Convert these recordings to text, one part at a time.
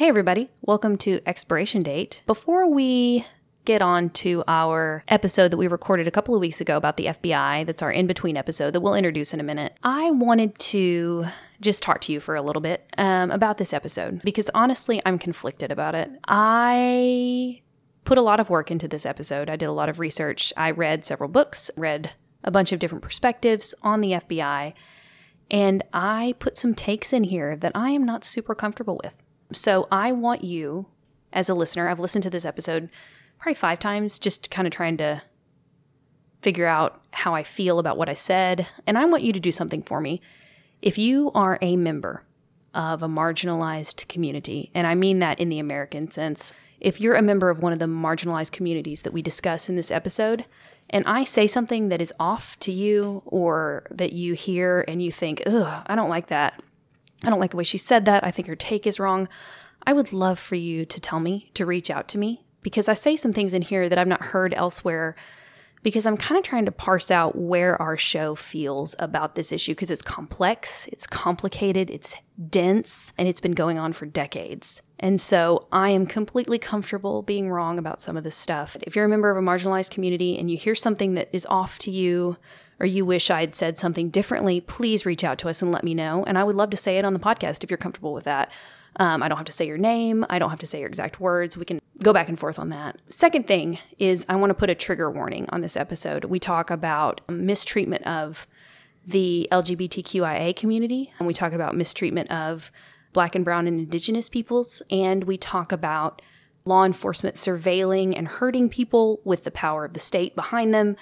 Hey, everybody. Welcome to Expiration Date. Before we get on to our episode that we recorded a couple of weeks ago about the FBI, that's our in between episode that we'll introduce in a minute, I wanted to just talk to you for a little bit um, about this episode because honestly, I'm conflicted about it. I put a lot of work into this episode. I did a lot of research. I read several books, read a bunch of different perspectives on the FBI, and I put some takes in here that I am not super comfortable with. So I want you, as a listener, I've listened to this episode probably five times, just kind of trying to figure out how I feel about what I said. And I want you to do something for me. If you are a member of a marginalized community, and I mean that in the American sense, if you're a member of one of the marginalized communities that we discuss in this episode, and I say something that is off to you or that you hear and you think, ugh, I don't like that. I don't like the way she said that. I think her take is wrong. I would love for you to tell me, to reach out to me, because I say some things in here that I've not heard elsewhere because I'm kind of trying to parse out where our show feels about this issue because it's complex, it's complicated, it's dense, and it's been going on for decades. And so I am completely comfortable being wrong about some of this stuff. If you're a member of a marginalized community and you hear something that is off to you, or you wish I'd said something differently, please reach out to us and let me know. And I would love to say it on the podcast if you're comfortable with that. Um, I don't have to say your name. I don't have to say your exact words. We can go back and forth on that. Second thing is, I want to put a trigger warning on this episode. We talk about mistreatment of the LGBTQIA community, and we talk about mistreatment of Black and Brown and Indigenous peoples, and we talk about law enforcement surveilling and hurting people with the power of the state behind them.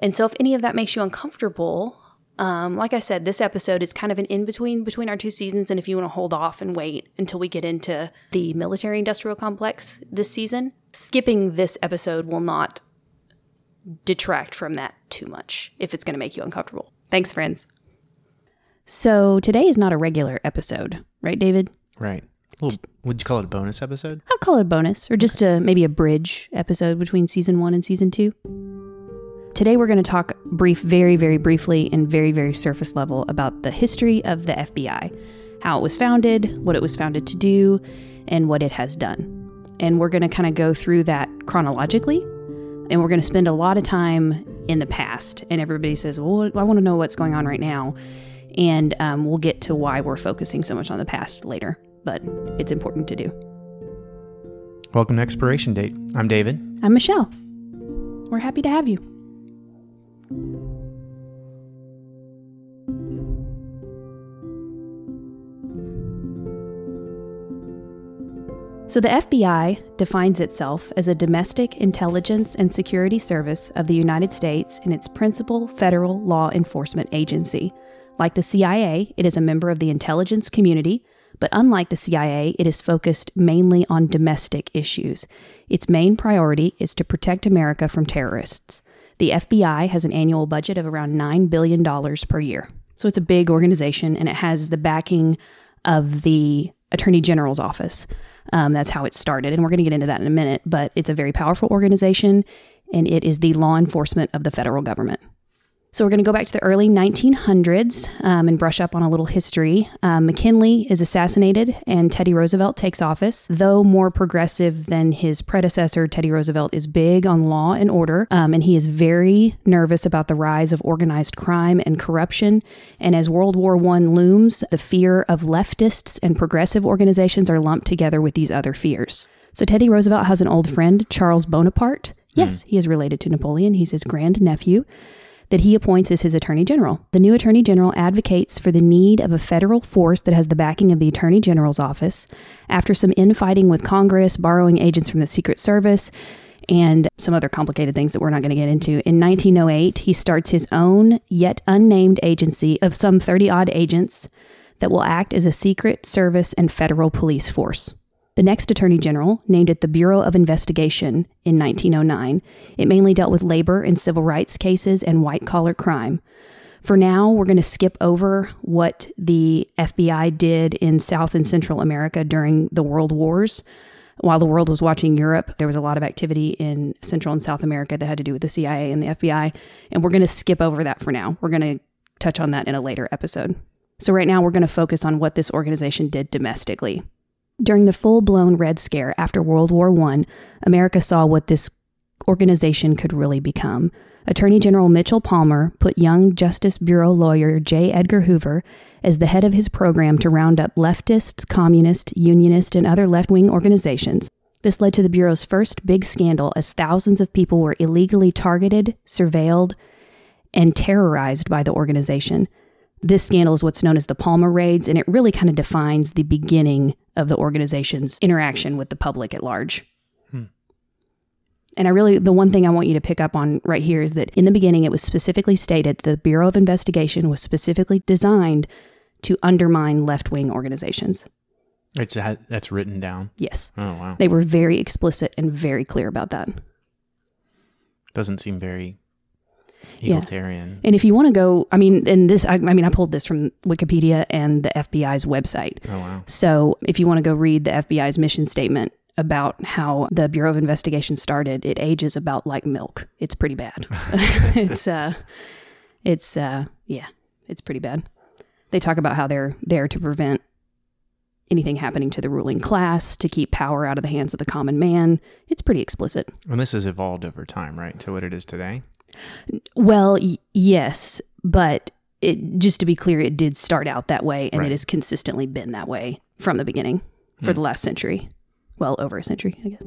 And so, if any of that makes you uncomfortable, um, like I said, this episode is kind of an in between between our two seasons. And if you want to hold off and wait until we get into the military industrial complex this season, skipping this episode will not detract from that too much if it's going to make you uncomfortable. Thanks, friends. So today is not a regular episode, right, David? Right. Well, would you call it a bonus episode? I'll call it a bonus, or just a maybe a bridge episode between season one and season two. Today, we're going to talk brief, very, very briefly, and very, very surface level about the history of the FBI, how it was founded, what it was founded to do, and what it has done. And we're going to kind of go through that chronologically, and we're going to spend a lot of time in the past. And everybody says, Well, I want to know what's going on right now. And um, we'll get to why we're focusing so much on the past later, but it's important to do. Welcome to Expiration Date. I'm David. I'm Michelle. We're happy to have you. So, the FBI defines itself as a domestic intelligence and security service of the United States and its principal federal law enforcement agency. Like the CIA, it is a member of the intelligence community, but unlike the CIA, it is focused mainly on domestic issues. Its main priority is to protect America from terrorists. The FBI has an annual budget of around $9 billion per year. So it's a big organization and it has the backing of the Attorney General's office. Um, that's how it started. And we're going to get into that in a minute, but it's a very powerful organization and it is the law enforcement of the federal government. So we're going to go back to the early 1900s um, and brush up on a little history. Um, McKinley is assassinated and Teddy Roosevelt takes office. Though more progressive than his predecessor, Teddy Roosevelt is big on law and order, um, and he is very nervous about the rise of organized crime and corruption. And as World War I looms, the fear of leftists and progressive organizations are lumped together with these other fears. So Teddy Roosevelt has an old friend, Charles Bonaparte. Yes, mm. he is related to Napoleon. He's his grandnephew that he appoints as his Attorney General. The new Attorney General advocates for the need of a federal force that has the backing of the Attorney General's office. After some infighting with Congress, borrowing agents from the Secret Service, and some other complicated things that we're not going to get into. In 1908, he starts his own, yet unnamed agency of some 30 odd agents that will act as a Secret Service and federal police force. The next Attorney General named it the Bureau of Investigation in 1909. It mainly dealt with labor and civil rights cases and white collar crime. For now, we're going to skip over what the FBI did in South and Central America during the World Wars. While the world was watching Europe, there was a lot of activity in Central and South America that had to do with the CIA and the FBI. And we're going to skip over that for now. We're going to touch on that in a later episode. So, right now, we're going to focus on what this organization did domestically. During the full blown Red Scare after World War I, America saw what this organization could really become. Attorney General Mitchell Palmer put young Justice Bureau lawyer J. Edgar Hoover as the head of his program to round up leftists, communists, unionists, and other left wing organizations. This led to the Bureau's first big scandal as thousands of people were illegally targeted, surveilled, and terrorized by the organization. This scandal is what's known as the Palmer Raids, and it really kind of defines the beginning of the organization's interaction with the public at large. Hmm. And I really, the one thing I want you to pick up on right here is that in the beginning, it was specifically stated the Bureau of Investigation was specifically designed to undermine left wing organizations. It's a, that's written down. Yes. Oh wow. They were very explicit and very clear about that. Doesn't seem very Yeah. And if you want to go, I mean, and this, I, I mean, I pulled this from Wikipedia and the FBI's website. Oh wow. So if you want to go read the FBI's mission statement about how the Bureau of Investigation started, it ages about like milk. It's pretty bad. it's uh it's uh yeah, it's pretty bad. They talk about how they're there to prevent anything happening to the ruling class, to keep power out of the hands of the common man. It's pretty explicit. And this has evolved over time, right, to what it is today. Well, y- yes, but it just to be clear, it did start out that way, and Right. it has consistently been that way from the beginning for the hmm. last century. Well, over a century, I guess.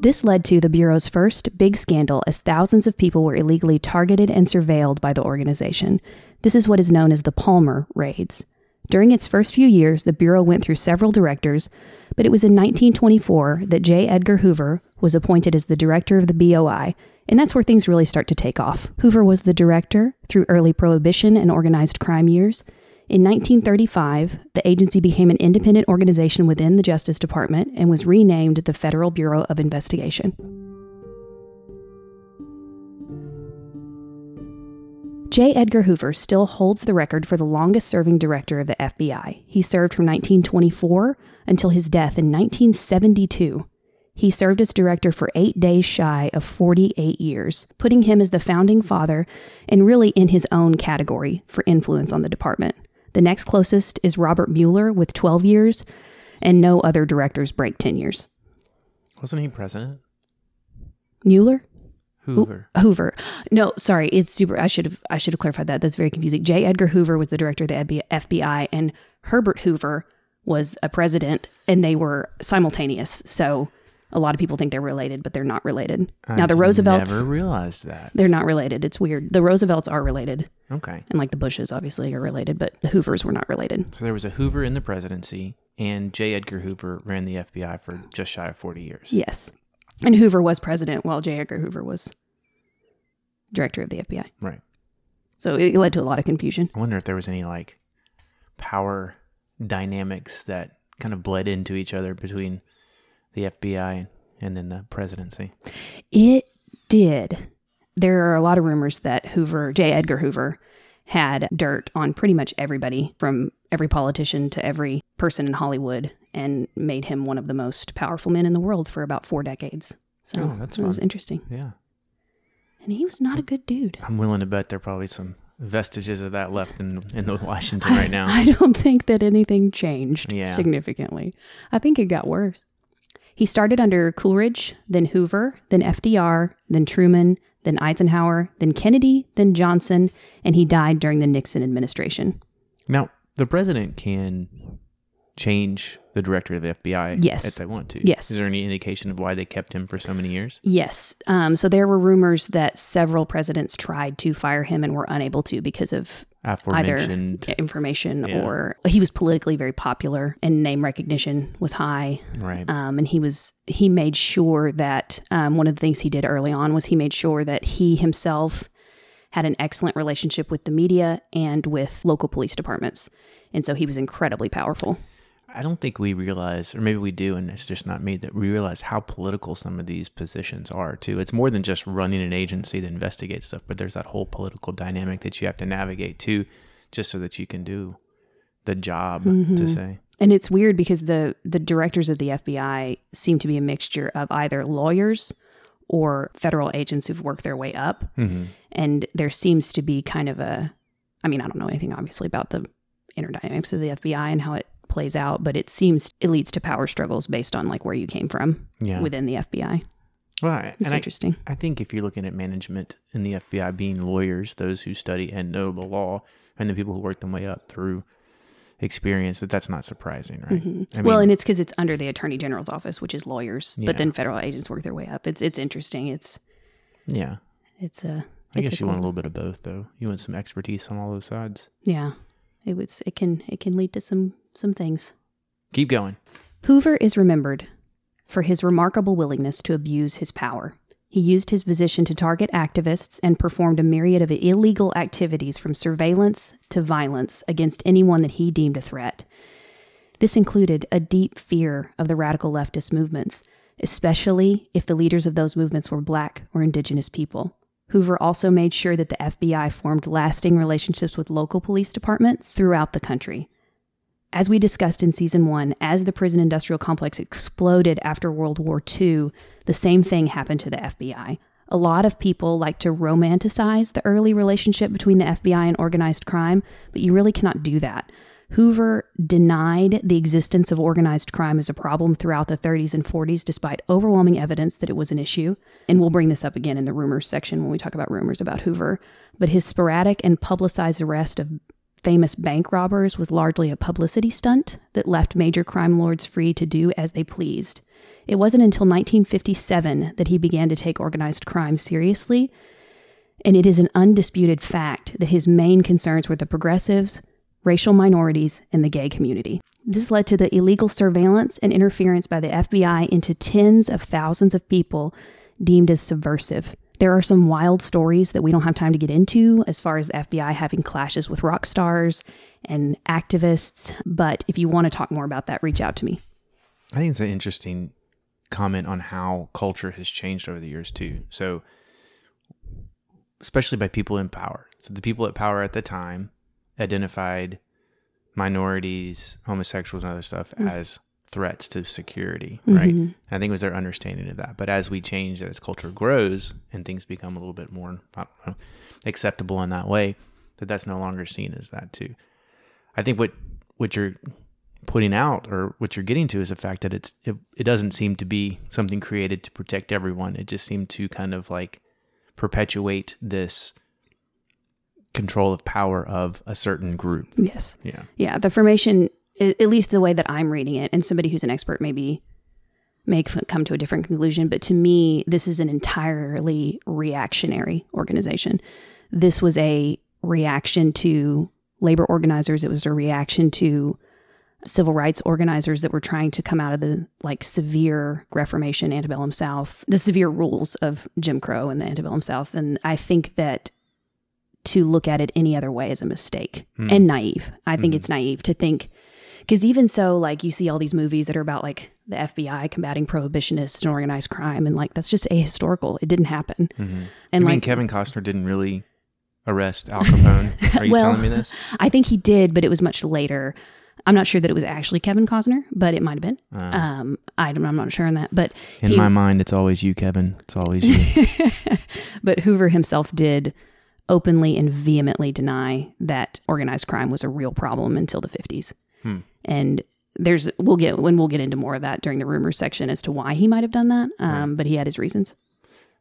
This led to the Bureau's first big scandal as thousands of people were illegally targeted and surveilled by the organization. This is what is known as the Palmer Raids. During its first few years, the Bureau went through several directors, but it was in 1924 that J. Edgar Hoover was appointed as the director of the BOI, and that's where things really start to take off. Hoover was the director through early Prohibition and organized crime years. In 1935, the agency became an independent organization within the Justice Department and was renamed the Federal Bureau of Investigation. J. Edgar Hoover still holds the record for the longest serving director of the FBI. He served from 1924 until his death in 1972. He served as director for eight days shy of 48 years, putting him as the founding father and really in his own category for influence on the department. The next closest is Robert Mueller with 12 years, and no other directors break 10 years. Wasn't he president? Mueller? Hoover. Hoover. No, sorry, it's super. I should have I should have clarified that. That's very confusing. J. Edgar Hoover was the director of the FBI FBI, and Herbert Hoover was a president, and they were simultaneous. So a lot of people think they're related, but they're not related. now the Roosevelts, Never realized that. they're not related. It's weird. The Roosevelts are related, Okay. and like the Bushes, obviously are related, but the Hoovers were not related. So there was a Hoover in the presidency, and J. Edgar Hoover ran the FBI for just shy of 40 years. Yes, and Hoover was president while J. Edgar Hoover was director of the FBI. Right. So it led to a lot of confusion. I wonder if there was any like power dynamics that kind of bled into each other between the FBI and then the presidency. It did. There are a lot of rumors that Hoover, J. Edgar Hoover, had dirt on pretty much everybody from every politician to every person in Hollywood and made him one of the most powerful men in the world for about four decades. So Oh, that's it was interesting. Yeah. And he was not a good dude. I'm willing to bet there are probably some vestiges of that left in in the Washington right now. I don't think that anything changed Yeah. significantly. I think it got worse. He started under Coolidge, then Hoover, then FDR, then Truman, then Eisenhower, then Kennedy, then Johnson, and he died during the Nixon administration. Now, the president can change the director of the FBI Yes. if they want to. Yes. Is there any indication of why they kept him for so many years? Yes. Um, so there were rumors that several presidents tried to fire him and were unable to because of either information Yeah. or he was politically very popular and name recognition was high. Right. um, and he was he made sure that um, one of the things he did early on was he made sure that he himself had an excellent relationship with the media and with local police departments and so he was incredibly powerful I don't think we realize, or maybe we do, and it's just not me, that we realize how political some of these positions are, too. It's more than just running an agency that investigates stuff, but there's that whole political dynamic that you have to navigate, too, just so that you can do the job, to say. and it's weird because the the directors of the FBI seem to be a mixture of either lawyers or federal agents who've worked their way up Mm-hmm. and there seems to be kind of a i mean i don't know anything obviously about the inner dynamics of the FBI and how it plays out, but it seems it leads to power struggles based on like where you came from Yeah. within the FBI. well, I- It's and I, interesting. I think if you're looking at management in the FBI being lawyers, those who study and know the law, and the people who work their way up through experience, that that's not surprising, right? Mhm. I well, and it's because it's under the Attorney General's office, which is lawyers, Yeah. but then federal agents work their way up. It's it's interesting. It's Yeah. it's a I it's guess a you want a little bit of both, though. You want some expertise on all those sides. yeah. It was it can it can lead to some some things. Keep going. Hoover is remembered for his remarkable willingness to abuse his power. He used his position to target activists and performed a myriad of illegal activities from surveillance to violence against anyone that he deemed a threat. This included a deep fear of the radical leftist movements, especially if the leaders of those movements were black or indigenous people. Hoover also made sure that the FBI formed lasting relationships with local police departments throughout the country. As we discussed in season one, as the prison industrial complex exploded after World War II, the same thing happened to the FBI. A lot of people like to romanticize the early relationship between the FBI and organized crime, but you really cannot do that. Hoover denied the existence of organized crime as a problem throughout the 30s and 40s, despite overwhelming evidence that it was an issue. And we'll bring this up again in the rumors section when we talk about rumors about Hoover. But his sporadic and publicized arrest of famous bank robbers was largely a publicity stunt that left major crime lords free to do as they pleased. It wasn't until 1957 that he began to take organized crime seriously, and it is an undisputed fact that his main concerns were the progressives, racial minorities, and the gay community. This led to the illegal surveillance and interference by the FBI into tens of thousands of people deemed as subversive. There are some wild stories that we don't have time to get into as far as the FBI having clashes with rock stars and activists, but if you want to talk more about that, reach out to me. I think it's an interesting comment on how culture has changed over the years too. So, especially by people in power. So the people at power at the time identified minorities, homosexuals, and other stuff mm. as threats to security, right? Mhm. I think it was their understanding of that. But as we change, as culture grows and things become a little bit more I don't know, acceptable in that way, that that's no longer seen as that too. I think what what you're putting out or what you're getting to is the fact that it's it, it doesn't seem to be something created to protect everyone. It just seemed to kind of like perpetuate this control of power of a certain group. Yes. Yeah. Yeah, the formation, at least the way that I'm reading it, and somebody who's an expert maybe may come to a different conclusion, but to me, this is an entirely reactionary organization. This was a reaction to labor organizers. It was a reaction to civil rights organizers that were trying to come out of the like severe Reformation antebellum South, the severe rules of Jim Crow and the antebellum South. And I think that to look at it any other way is a mistake Hmm. and naive. I think Mhm. it's naive to think because even so, like you see all these movies that are about like the FBI combating prohibitionists and organized crime, and like that's just ahistorical. It didn't happen. Mm-hmm. And you mean like Kevin Costner didn't really arrest Al Capone? Are you Well, telling me this? I think he did, but it was much later. I'm not sure that it was actually Kevin Costner, but it might have been. Uh, Um, I don't, I'm not sure on that, but in he- my mind, it's always you, Kevin. It's always you. but Hoover himself did openly and vehemently deny that organized crime was a real problem until the 50s. Hmm. And there's we'll get when we'll get into more of that during the rumors section as to why he might have done that. Um, but he had his reasons.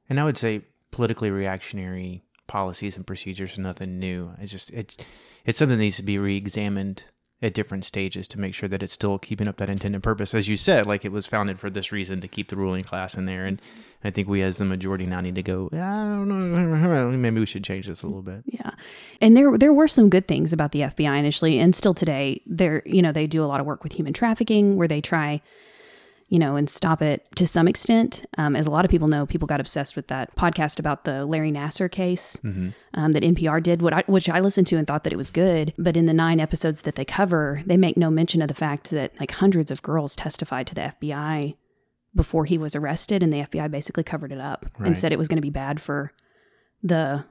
And I would say politically reactionary policies and procedures are nothing new. It's just it's it's something that needs to be re-examined at different stages to make sure that it's still keeping up that intended purpose. As you said, like it was founded for this reason to keep the ruling class in there. And I think we as the majority now need to go, I don't know, maybe we should change this a little bit. Yeah. And there there were some good things about the FBI initially and still today. They're you know, they do a lot of work with human trafficking where they try you know, and stop it to some extent. Um, as a lot of people know, people got obsessed with that podcast about the Larry Nassar case hmm um, that NPR did, what I, which I listened to and thought that it was good. But in the nine episodes that they cover, they make no mention of the fact that like hundreds of girls testified to the FBI before he was arrested, and the FBI basically covered it up and said it was going to be bad for the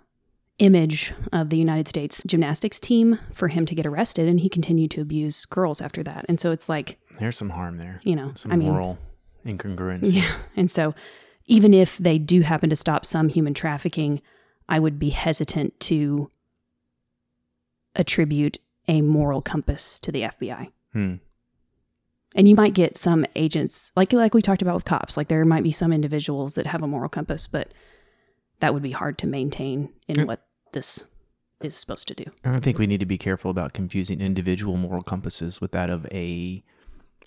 image of the United States gymnastics team for him to get arrested, and he continued to abuse girls after that. And so it's like, There's some harm there, you know, some I mean, moral incongruence. yeah. And so even if they do happen to stop some human trafficking, I would be hesitant to attribute a moral compass to the FBI. Hmm. And you might get some agents, like like we talked about with cops, like there might be some individuals that have a moral compass, but that would be hard to maintain in what this is supposed to do. I think we need to be careful about confusing individual moral compasses with that of a,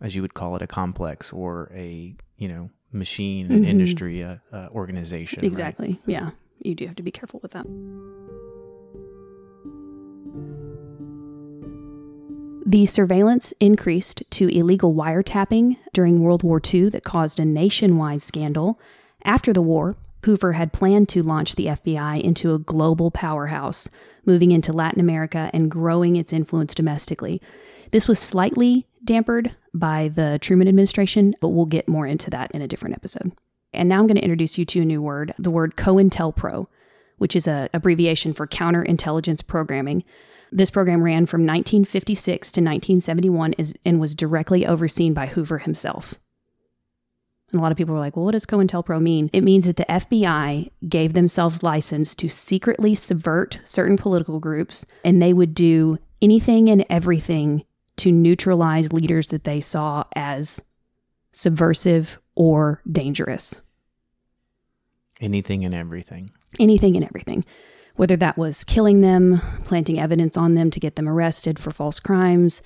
as you would call it, a complex or a you know machine, an Mhm. industry, uh, uh, organization. right? Exactly. Yeah. You do have to be careful with that. The surveillance increased to illegal wiretapping during World War II that caused a nationwide scandal. After the war, Hoover had planned to launch the FBI into a global powerhouse, moving into Latin America and growing its influence domestically. This was slightly dampered by the Truman administration, but we'll get more into that in a different episode. And now I'm going to introduce you to a new word, the word COINTELPRO, which is an abbreviation for counterintelligence programming. This program ran from 1956 to 1971 and was directly overseen by Hoover himself. And a lot of people were like, well, what does COINTELPRO mean? It means that the FBI gave themselves license to secretly subvert certain political groups, and they would do anything and everything to neutralize leaders that they saw as subversive or dangerous. Anything and everything. Anything and everything. Whether that was killing them, planting evidence on them to get them arrested for false crimes,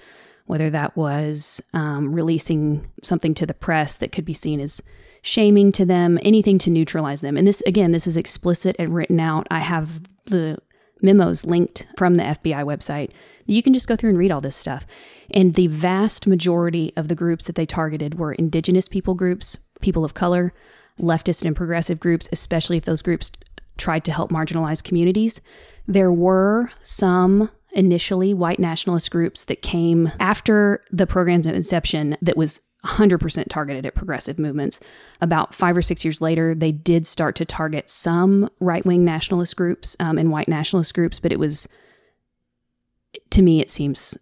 whether that was um, releasing something to the press that could be seen as shaming to them, anything to neutralize them. And this, again, this is explicit and written out. I have the memos linked from the FBI website. You can just go through and read all this stuff. And the vast majority of the groups that they targeted were indigenous people groups, people of color, leftist and progressive groups, especially if those groups tried to help marginalized communities. There were some initially white nationalist groups that came after the program's inception that was 100% targeted at progressive movements. About five or six years later, they did start to target some right wing nationalist groups um, and white nationalist groups, but it was, to me, it seems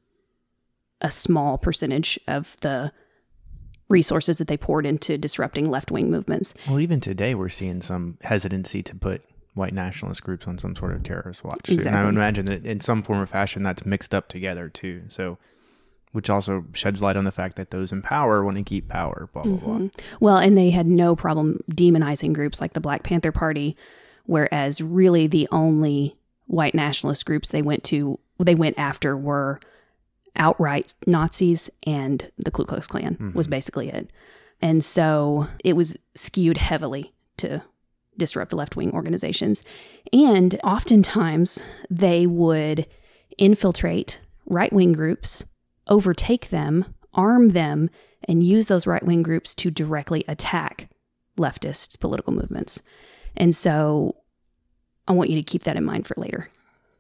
a small percentage of the resources that they poured into disrupting left wing movements. Well, even today, we're seeing some hesitancy to put white nationalist groups on some sort of terrorist watch. too. And I would imagine that in some form or fashion, that's mixed up together too. So, which also sheds light on the fact that those in power want to keep power. Blah blah blah. Mhm. Well, and they had no problem demonizing groups like the Black Panther Party, whereas really the only white nationalist groups they went to they went after were outright Nazis and the Ku Klux Klan was basically it. And so it was skewed heavily to disrupt left wing organizations. And oftentimes they would infiltrate right wing groups, overtake them, arm them, and use those right wing groups to directly attack leftist political movements. And so I want you to keep that in mind for later.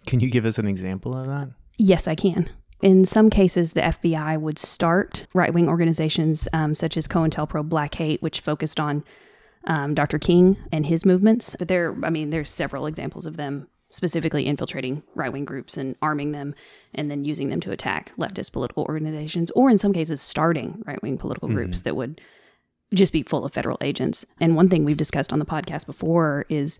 Can you give us an example of that? Yes, I can. In some cases, the FBI would start right wing organizations um, such as COINTELPRO Black Hate, which focused on um, Dr. King and his movements. But there, I mean, there's several examples of them specifically infiltrating right wing groups and arming them and then using them to attack leftist political organizations, or in some cases, starting right wing political groups that would just be full of federal agents. And one thing we've discussed on the podcast before is,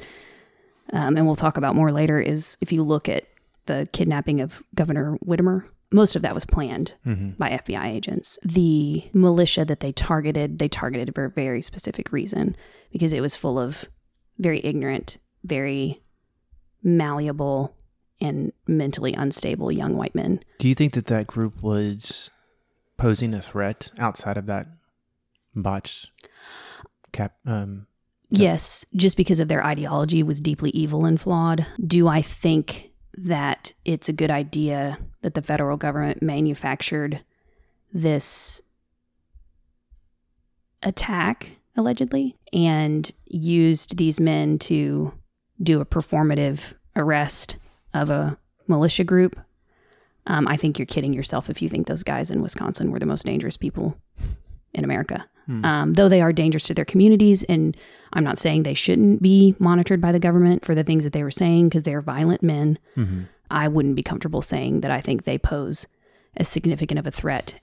um, and we'll talk about more later, is if you look at the kidnapping of Governor Whitmer, most of that was planned by FBI agents. The militia that they targeted, they targeted for a very specific reason because it was full of very ignorant, very malleable, and mentally unstable young white men. Do you think that that group was posing a threat outside of that botched cap? Um, Yes, just because of their ideology was deeply evil and flawed. Do I think that it's a good idea that the federal government manufactured this attack, allegedly, and used these men to do a performative arrest of a militia group? Um, I think you're kidding yourself if you think those guys in Wisconsin were the most dangerous people in America. Um, though they are dangerous to their communities, and I'm not saying they shouldn't be monitored by the government for the things that they were saying because they are violent men. I wouldn't be comfortable saying that I think they pose as significant of a threat.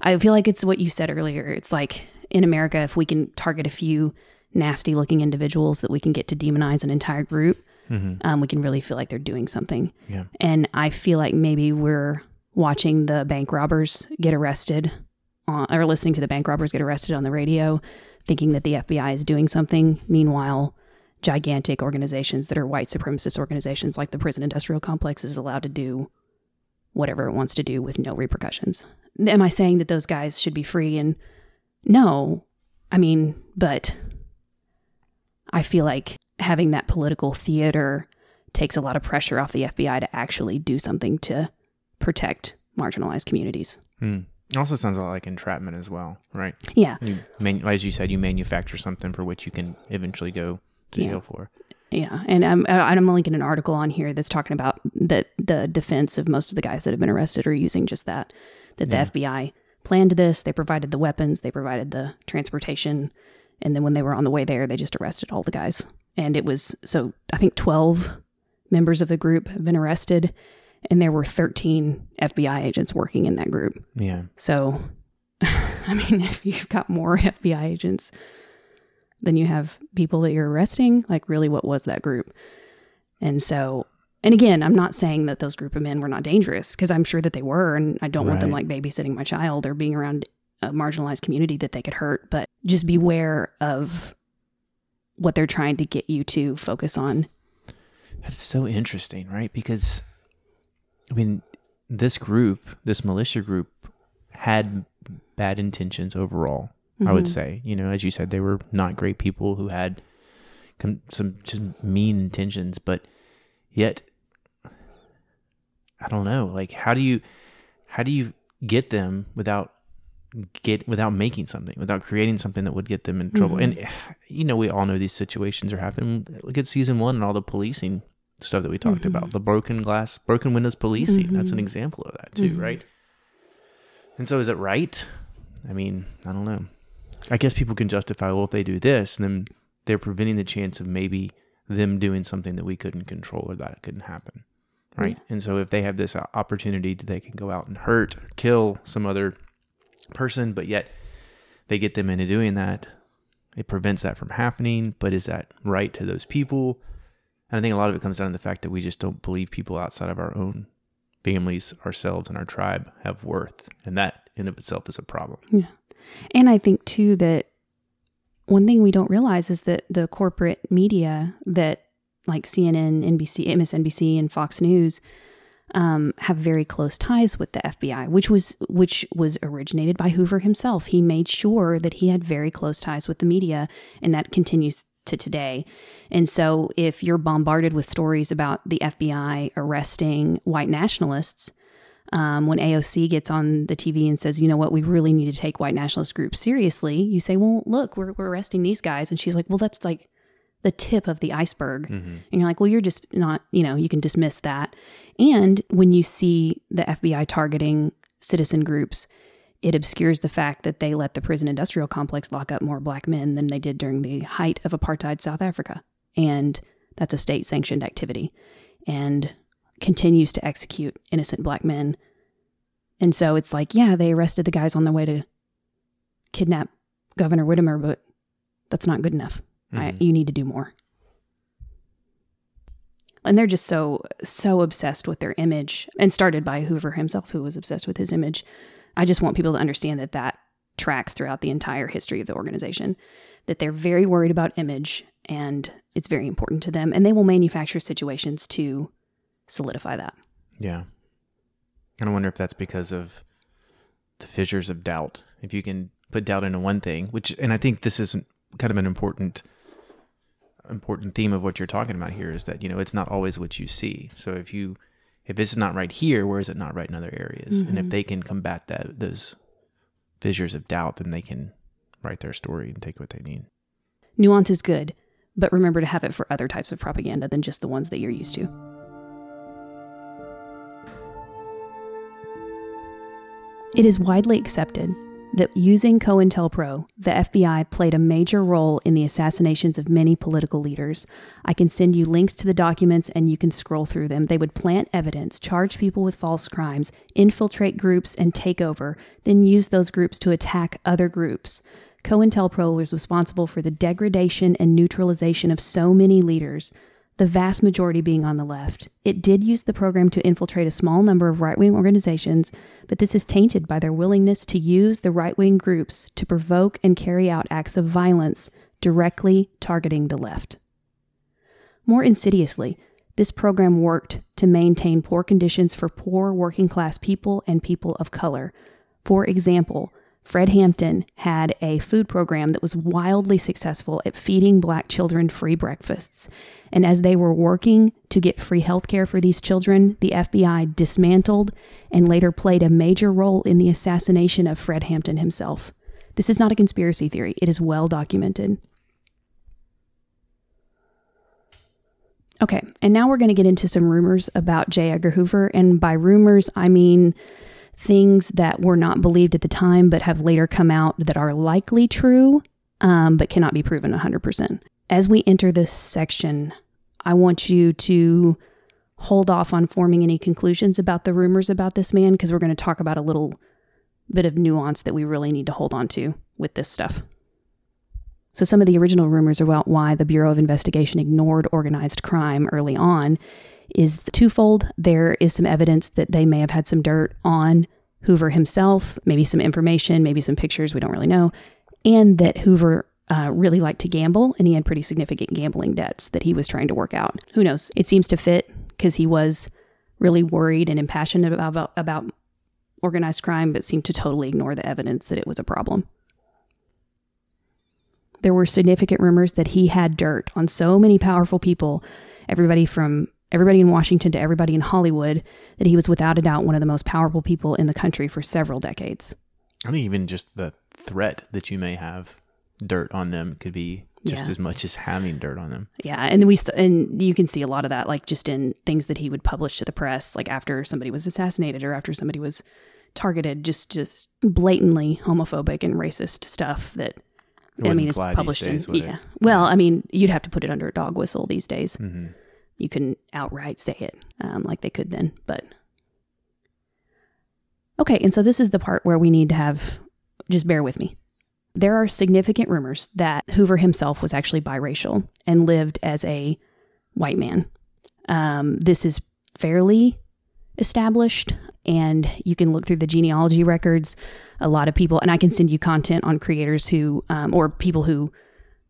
I feel like it's what you said earlier. It's like in America, if we can target a few nasty looking individuals that we can get to demonize an entire group, um, we can really feel like they're doing something. Yeah. And I feel like maybe we're watching the bank robbers get arrested on, or listening to the bank robbers get arrested on the radio, thinking that the FBI is doing something. Meanwhile, gigantic organizations that are white supremacist organizations like the prison industrial complex is allowed to do whatever it wants to do with no repercussions. Am I saying that those guys should be free? And no, I mean, but I feel like having that political theater takes a lot of pressure off the FBI to actually do something to protect marginalized communities. Hmm. It also sounds a lot like entrapment as well, right? Yeah. You man, as you said, you manufacture something for which you can eventually go to Yeah. jail for. Yeah, and I'm I'm linking an article on here that's talking about that the defense of most of the guys that have been arrested are using just that that the Yeah. FBI planned this, they provided the weapons, they provided the transportation, and then when they were on the way there, they just arrested all the guys. And it was so I think 12 members of the group have been arrested and there were 13 FBI agents working in that group. Yeah. So I mean, if you've got more FBI agents than you have people that you're arresting, like really what was that group? And so, and again, I'm not saying that those group of men were not dangerous because I'm sure that they were. And I don't want them like babysitting my child or being around a marginalized community that they could hurt. But just beware of what they're trying to get you to focus on. That's so interesting, right? Because, I mean, this group, this militia group, had bad intentions overall. I would Mhm. say, you know, as you said, they were not great people who had some just mean intentions, but yet, I don't know, like how do you, how do you get them without get without making something, without creating something that would get them in trouble? And you know, we all know these situations are happening. Look at season one and all the policing stuff that we talked Mhm. about, the broken glass, broken windows policing. That's an Mhm. example of that too, Mhm. right? And so, is it right? I mean, I don't know. I guess people can justify, well, if they do this, then they're preventing the chance of maybe them doing something that we couldn't control or that it couldn't happen, right? And so, if they have this opportunity, they can go out and hurt, or kill some other person, but yet they get them into doing that. It prevents that from happening. But is that right to those people? And I think a lot of it comes down to the fact that we just don't believe people outside of our own families, ourselves, and our tribe have worth, and that in of itself is a problem. Yeah. And I think too that one thing we don't realize is that the corporate media that like CNN, NBC, MSNBC, and Fox News um, have very close ties with the FBI, which was which was originated by Hoover himself. He made sure that he had very close ties with the media, and that continues to today. And so, if you're bombarded with stories about the FBI arresting white nationalists, um, when AOC gets on the TV and says, you know what, we really need to take white nationalist groups seriously, you say, well, look, we're, we're arresting these guys. And she's like, well, that's like the tip of the iceberg. Mm-hmm. And you're like, well, you're just not, you know, you can dismiss that. And when you see the FBI targeting citizen groups, it obscures the fact that they let the prison industrial complex lock up more black men than they did during the height of apartheid South Africa. And that's a state sanctioned activity and continues to execute innocent black men. And so it's like, yeah, they arrested the guys on their way to kidnap Governor Whitmer, but that's not good enough. I, Mhm. you need to do more. And they're just so so obsessed with their image, and started by Hoover himself, who was obsessed with his image. I just want people to understand that that tracks throughout the entire history of the organization. That they're very worried about image, and it's very important to them, and they will manufacture situations to solidify that. Yeah. And I wonder if that's because of the fissures of doubt. If you can put doubt into one thing, which, and I think this is kind of an important, important theme of what you're talking about here is that, you know, it's not always what you see. So if you, if it's not right here, where is it not right in other areas? And if Mhm. they can combat that, those fissures of doubt, then they can write their story and take what they need. Nuance is good, but remember to have it for other types of propaganda than just the ones that you're used to. It is widely accepted that using COINTELPRO, the FBI played a major role in the assassinations of many political leaders. I can send you links to the documents and you can scroll through them. They would plant evidence, charge people with false crimes, infiltrate groups, and take over, then use those groups to attack other groups. COINTELPRO was responsible for the degradation and neutralization of so many leaders. The vast majority being on the left. It did use the program to infiltrate a small number of right wing organizations, but this is tainted by their willingness to use the right wing groups to provoke and carry out acts of violence directly targeting the left. More insidiously, this program worked to maintain poor conditions for poor working class people and people of color. For example, Fred Hampton had a food program that was wildly successful at feeding black children free breakfasts. And as they were working to get free health care for these children, the FBI dismantled and later played a major role in the assassination of Fred Hampton himself. This is not a conspiracy theory, it is well documented. Okay, and now we're going to get into some rumors about J. Edgar Hoover. And by rumors, I mean things that were not believed at the time but have later come out that are likely true um, but cannot be proven 100%. As we enter this section, I want you to hold off on forming any conclusions about the rumors about this man because we're going to talk about a little bit of nuance that we really need to hold on to with this stuff. So, some of the original rumors about why the Bureau of Investigation ignored organized crime early on is twofold. There is some evidence that they may have had some dirt on Hoover himself, maybe some information, maybe some pictures, we don't really know, and that Hoover uh, really liked to gamble and he had pretty significant gambling debts that he was trying to work out. Who knows? It seems to fit because he was really worried and impassioned about, about organized crime, but seemed to totally ignore the evidence that it was a problem. There were significant rumors that he had dirt on so many powerful people, everybody from everybody in Washington to everybody in Hollywood, that he was without a doubt one of the most powerful people in the country for several decades. I think even just the threat that you may have dirt on them could be just Yeah. as much as having dirt on them. Yeah, and we st- and you can see a lot of that, like just in things that he would publish to the press, like after somebody was assassinated or after somebody was targeted, just just blatantly homophobic and racist stuff that I mean is published days, in would it? yeah. Well, I mean, you'd have to put it under a dog whistle these days. hmm You can outright say it, um, like they could then, but okay. And so this is the part where we need to have just bear with me. There are significant rumors that Hoover himself was actually biracial and lived as a white man. Um, this is fairly established, and you can look through the genealogy records. A lot of people, and I can send you content on creators who, um, or people who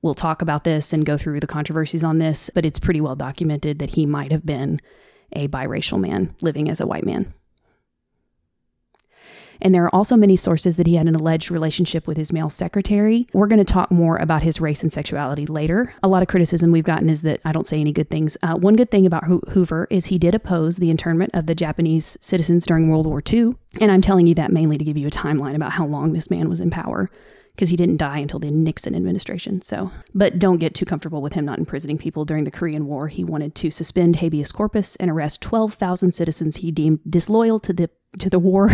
will talk about this and go through the controversies on this, but it's pretty well documented that he might have been a biracial man living as a white man. And there are also many sources that he had an alleged relationship with his male secretary. We're going to talk more about his race and sexuality later. A lot of criticism we've gotten is that I don't say any good things. Uh, one good thing about Hoover is he did oppose the internment of the Japanese citizens during World War II. And I'm telling you that mainly to give you a timeline about how long this man was in power because he didn't die until the Nixon administration. So, but don't get too comfortable with him not imprisoning people during the Korean War. He wanted to suspend habeas corpus and arrest 12,000 citizens he deemed disloyal to the to the war.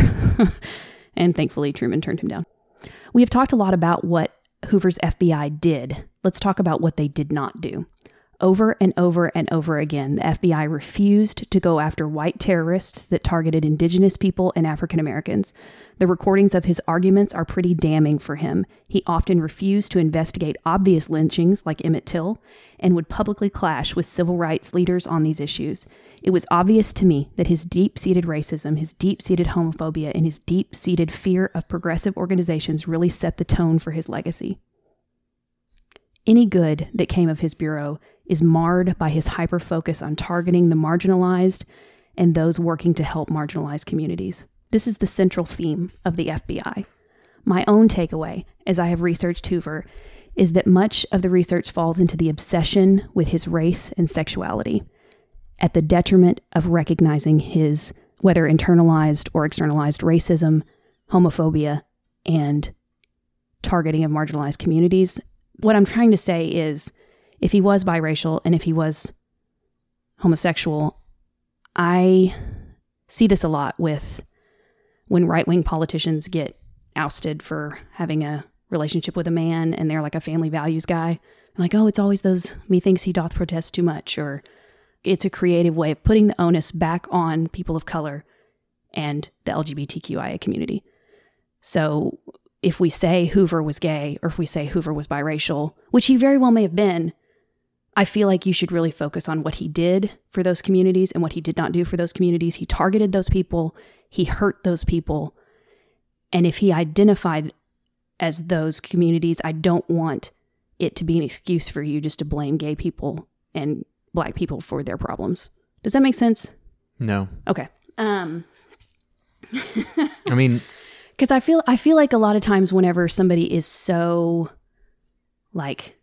and thankfully Truman turned him down. We have talked a lot about what Hoover's FBI did. Let's talk about what they did not do. Over and over and over again, the FBI refused to go after white terrorists that targeted indigenous people and African Americans. The recordings of his arguments are pretty damning for him. He often refused to investigate obvious lynchings like Emmett Till and would publicly clash with civil rights leaders on these issues. It was obvious to me that his deep seated racism, his deep seated homophobia, and his deep seated fear of progressive organizations really set the tone for his legacy. Any good that came of his bureau is marred by his hyper focus on targeting the marginalized and those working to help marginalized communities. This is the central theme of the FBI. My own takeaway, as I have researched Hoover, is that much of the research falls into the obsession with his race and sexuality at the detriment of recognizing his whether internalized or externalized racism, homophobia, and targeting of marginalized communities. What I'm trying to say is if he was biracial and if he was homosexual, I see this a lot with when right wing politicians get ousted for having a relationship with a man and they're like a family values guy. Like, oh, it's always those methinks he doth protest too much, or it's a creative way of putting the onus back on people of color and the LGBTQIA community. So if we say Hoover was gay or if we say Hoover was biracial, which he very well may have been, I feel like you should really focus on what he did for those communities and what he did not do for those communities. He targeted those people, he hurt those people. And if he identified as those communities, I don't want it to be an excuse for you just to blame gay people and black people for their problems. Does that make sense? No. Okay. Um I mean, because I feel I feel like a lot of times whenever somebody is so like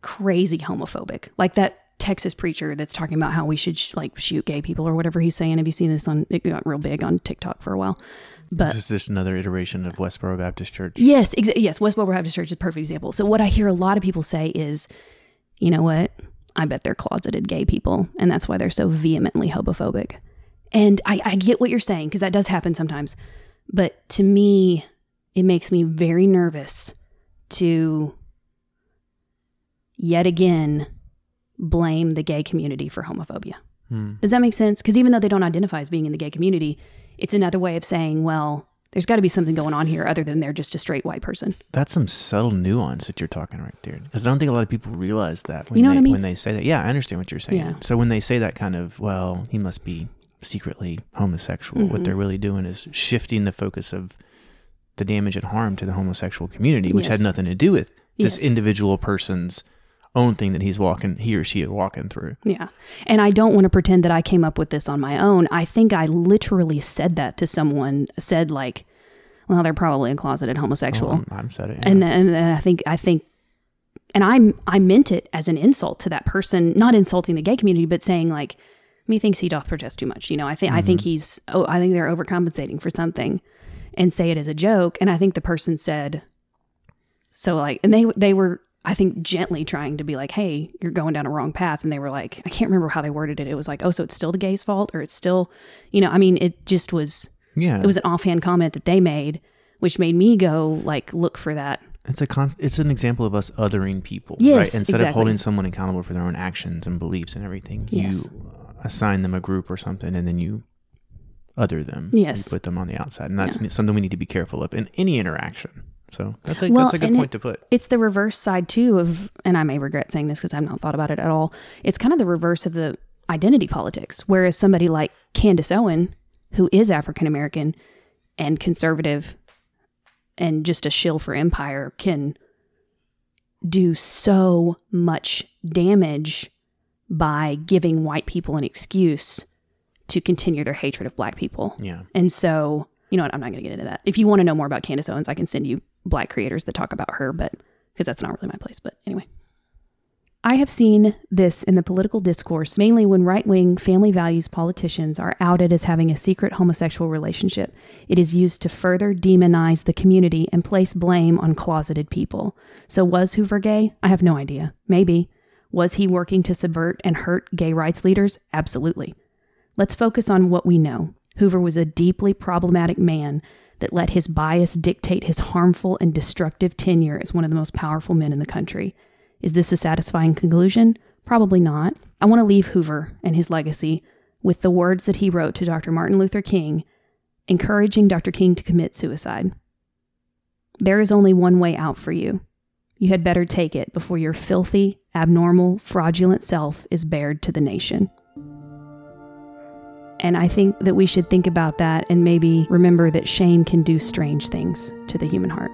crazy homophobic, like that Texas preacher that's talking about how we should sh- like shoot gay people or whatever he's saying. Have you seen this on? It got real big on TikTok for a while. But this is just another iteration of Westboro Baptist Church. yes, exa- yes, Westboro Baptist Church is a perfect example. So what I hear a lot of people say is, you know what? I bet they're closeted gay people, and that's why they're so vehemently homophobic. And I, I get what you're saying because that does happen sometimes. But to me, it makes me very nervous to yet again blame the gay community for homophobia. Hmm. Does that make sense? Because even though they don't identify as being in the gay community, it's another way of saying, well, there's got to be something going on here other than they're just a straight white person. That's some subtle nuance that you're talking right there. Because I don't think a lot of people realize that when You know they what I mean? when they say that. Yeah, I understand what you're saying. Yeah. So when they say that kind of, well, he must be secretly homosexual, what Mhm. they're really doing is shifting the focus of the damage and harm to the homosexual community, which had nothing to do with this Yes. individual person's own thing that he's walking, he or she is walking through. Yeah. And I don't want to pretend that I came up with this on my own. I think I literally said that to someone, said like, well, they're probably a closeted homosexual. Oh, I'm, I'm said it. and then and then I think I think and I I meant it as an insult to that person, not insulting the gay community, but saying like methinks he doth protest too much. You know, I think I think mm-hmm. he's oh I think they're overcompensating for something and say it as a joke. And I think the person said so like and they they were I think gently trying to be like, hey, you're going down a wrong path. And they were like, I can't remember how they worded it. It was like, oh, so it's still the gay's fault or it's still, you know, I mean, it just was, yeah, it was an offhand comment that they made, which made me go like, look for that It's a con- it's an example of us othering people, Yes, right? Instead of holding someone accountable for their own actions and beliefs and everything, Yes. you assign them a group or something, and then you other them. Yes. you put them on the outside, and that's something we need to be careful of in any interaction. So that's a Well, that's a good point it- to put. it's the reverse side too of and i may regret saying this because i've not thought about it at all it's kind of the reverse of the identity politics whereas somebody like candace owen who is african american and conservative and just a shill for empire can do so much damage by giving white people an excuse to continue their hatred of black people Yeah, and so, you know what? I'm not going to get into that. If you want to know more about Candace Owens, I can send you black creators that talk about her, but because that's not really my place. But anyway. I have seen this in the political discourse, mainly when right wing family values politicians are outed as having a secret homosexual relationship. It is used to further demonize the community and place blame on closeted people. So, was Hoover gay? I have no idea. Maybe. Was he working to subvert and hurt gay rights leaders? Absolutely. Let's focus on what we know. Hoover was a deeply problematic man that let his bias dictate his harmful and destructive tenure as one of the most powerful men in the country. Is this a satisfying conclusion? Probably not. I want to leave Hoover and his legacy with the words that he wrote to Dr. Martin Luther King, encouraging Dr. King to commit suicide. There is only one way out for you. You had better take it before your filthy, abnormal, fraudulent self is bared to the nation. And I think that we should think about that and maybe remember that shame can do strange things to the human heart.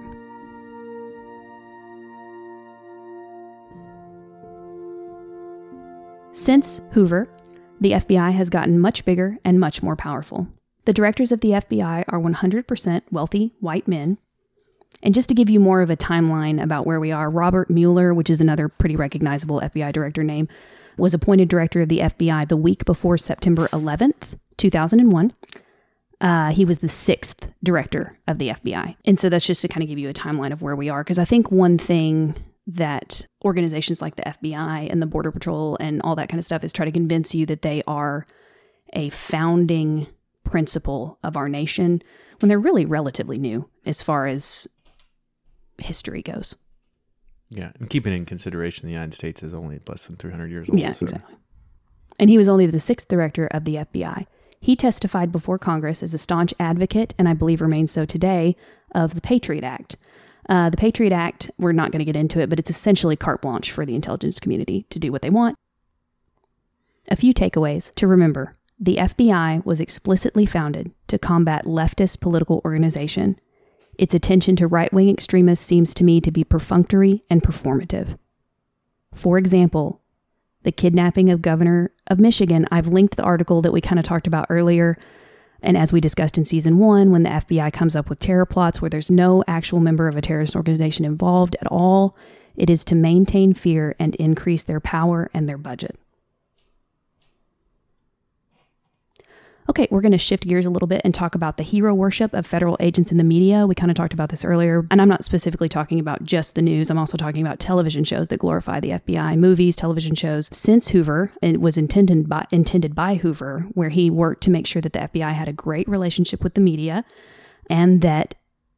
Since Hoover, the FBI has gotten much bigger and much more powerful. The directors of the FBI are 100% wealthy white men. And just to give you more of a timeline about where we are, Robert Mueller, which is another pretty recognizable FBI director name, was appointed director of the FBI the week before September 11th, 2001. Uh, he was the sixth director of the FBI. And so that's just to kind of give you a timeline of where we are. Because I think one thing that organizations like the FBI and the Border Patrol and all that kind of stuff is try to convince you that they are a founding principle of our nation when they're really relatively new as far as history goes. yeah, and keeping in consideration the United States is only less than 300 years old. Yeah, so- exactly. And he was only the sixth director of the FBI. He testified before Congress as a staunch advocate, and I believe remains so today, of the Patriot Act. Uh, the Patriot Act, we're not going to get into it, but it's essentially carte blanche for the intelligence community to do what they want. A few takeaways to remember the FBI was explicitly founded to combat leftist political organization. Its attention to right wing extremists seems to me to be perfunctory and performative. For example, the kidnapping of governor of Michigan, I've linked the article that we kind of talked about earlier. And as we discussed in season one, when the FBI comes up with terror plots where there's no actual member of a terrorist organization involved at all, it is to maintain fear and increase their power and their budget. Okay, we're going to shift gears a little bit and talk about the hero worship of federal agents in the media. We kind of talked about this earlier, and I'm not specifically talking about just the news. I'm also talking about television shows that glorify the FBI, movies, television shows. Since Hoover, it was intended by intended by Hoover, where he worked to make sure that the FBI had a great relationship with the media and that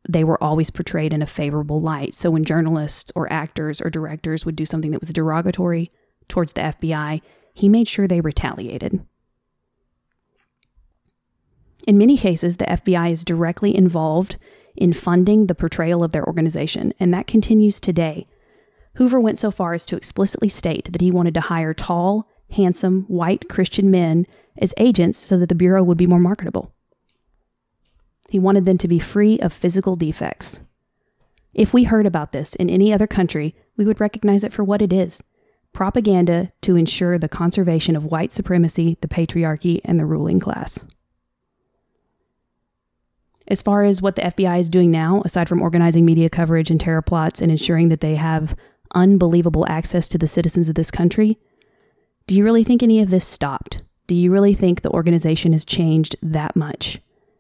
they were always portrayed in a favorable light. So when journalists or actors or directors would do something that was derogatory towards the FBI, he made sure they retaliated. In many cases, the FBI is directly involved in funding the portrayal of their organization, and that continues today. Hoover went so far as to explicitly state that he wanted to hire tall, handsome, white Christian men as agents so that the Bureau would be more marketable. He wanted them to be free of physical defects. If we heard about this in any other country, we would recognize it for what it is propaganda to ensure the conservation of white supremacy, the patriarchy, and the ruling class. As far as what the FBI is doing now, aside from organizing media coverage and terror plots and ensuring that they have unbelievable access to the citizens of this country, do you really think any of this stopped? Do you really think the organization has changed that much?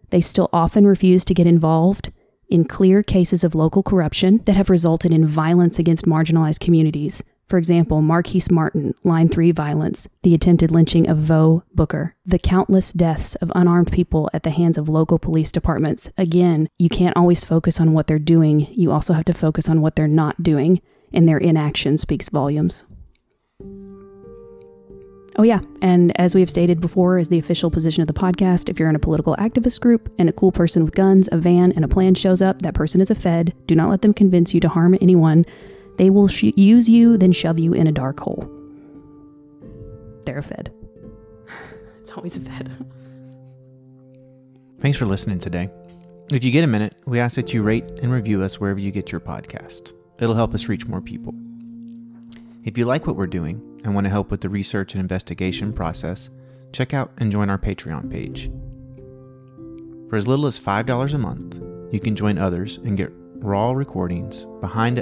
They still often refuse to get involved in clear cases of local corruption that have resulted in violence against marginalized communities, for example, Marquise Martin, Line 3 violence, the attempted lynching of Vauhxx Booker, the countless deaths of unarmed people at the hands of local police departments. Again, you can't always focus on what they're doing, you also have to focus on what they're not doing, and their inaction speaks volumes. Oh, yeah, and as we have stated before, is the official position of the podcast if you're in a political activist group and a cool person with guns, a van, and a plan shows up, that person is a Fed. Do not let them convince you to harm anyone. They will sh- use you, then shove you in a dark hole. They're a Fed. it's always a Fed. Thanks for listening today. If you get a minute, we ask that you rate and review us wherever you get your podcast. It'll help us reach more people. If you like what we're doing and want to help with the research and investigation process, check out and join our Patreon page. For as little as $5 a month, you can join others and get raw recordings, behind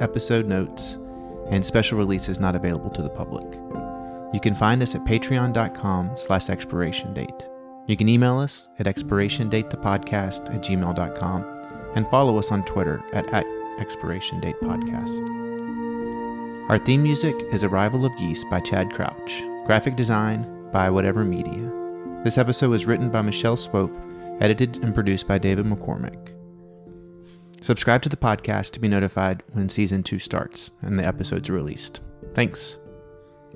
episode notes, and special releases not available to the public. You can find us at patreon.com slash expiration date. You can email us at expirationdatethepodcast at gmail.com and follow us on Twitter at, at expiration date podcast. Our theme music is Arrival of Geese by Chad Crouch, graphic design by Whatever Media. This episode was written by Michelle Swope, edited and produced by David McCormick. Subscribe to the podcast to be notified when season two starts and the episodes are released. Thanks.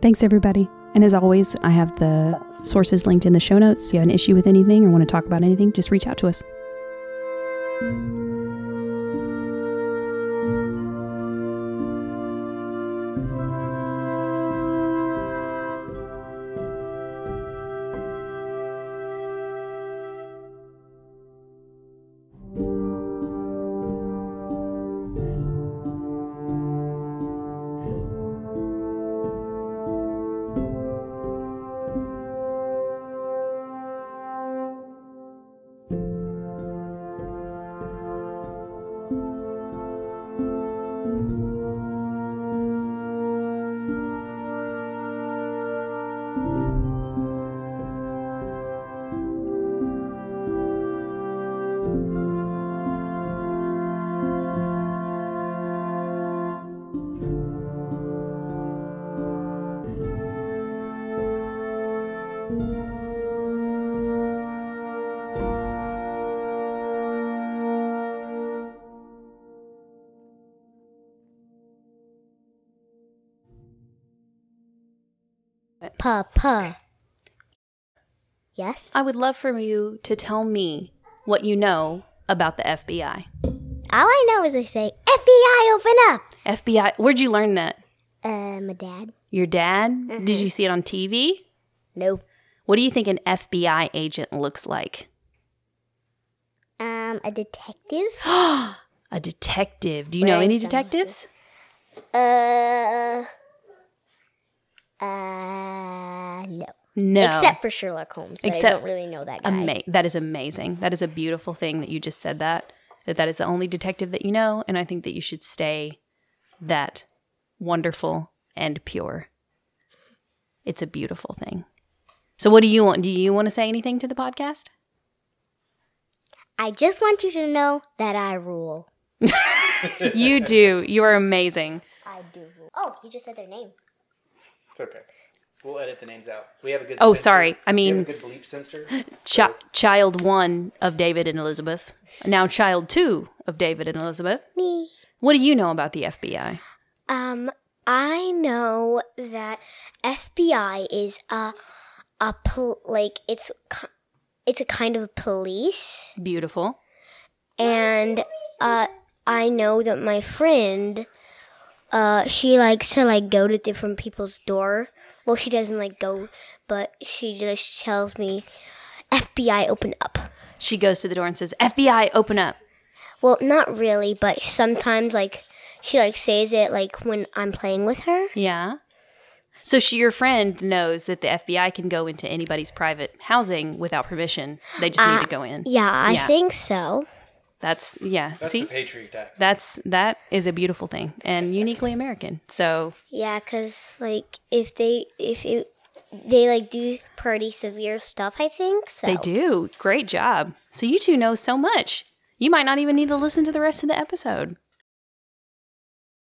Thanks, everybody. And as always, I have the sources linked in the show notes. If you have an issue with anything or want to talk about anything, just reach out to us. Papa. Yes? I would love for you to tell me what you know about the FBI. All I know is they say FBI open up. FBI. Where'd you learn that? Uh, my dad. Your dad? Did you see it on TV? No. What do you think an FBI agent looks like? Um, a detective. A detective. Do you know any sunglasses. detectives? uh. Uh, no. No. Except for Sherlock Holmes. But I Except- don't really know that guy. Ama- that is amazing. That is a beautiful thing that you just said that. That that is the only detective that you know, and I think that you should stay that wonderful and pure. It's a beautiful thing. So what do you want? Do you want to say anything to the podcast? I just want you to know that I rule. you do. You are amazing. I do rule. Oh, you just said their name. It's okay. We'll edit the names out. We have a good. Oh, censor. sorry. I we have mean- a good bleep censor. Chi- child one of David and Elizabeth. Now child two of David and Elizabeth. Me. What do you know about the FBI? Um, I know that FBI is a a pol- like it's ki- it's a kind of police, Beautiful. and uh, I know that my friend, uh, she likes to like go to different people's door. Well, she doesn't like go, but she just tells me, "FBI, open up." She goes to the door and says, "FBI, open up." Well, not really, but sometimes like she like says it like when I'm playing with her. Yeah. So she, your friend knows that the FBI can go into anybody's private housing without permission. They just need to go in. Yeah, I Yeah. think so. That's yeah. see, Patriot Act. that's that is a beautiful thing and uniquely American. So Yeah, cause like if they if it they like do pretty severe stuff, I think. So they do great job. So you two know so much. You might not even need to listen to the rest of the episode.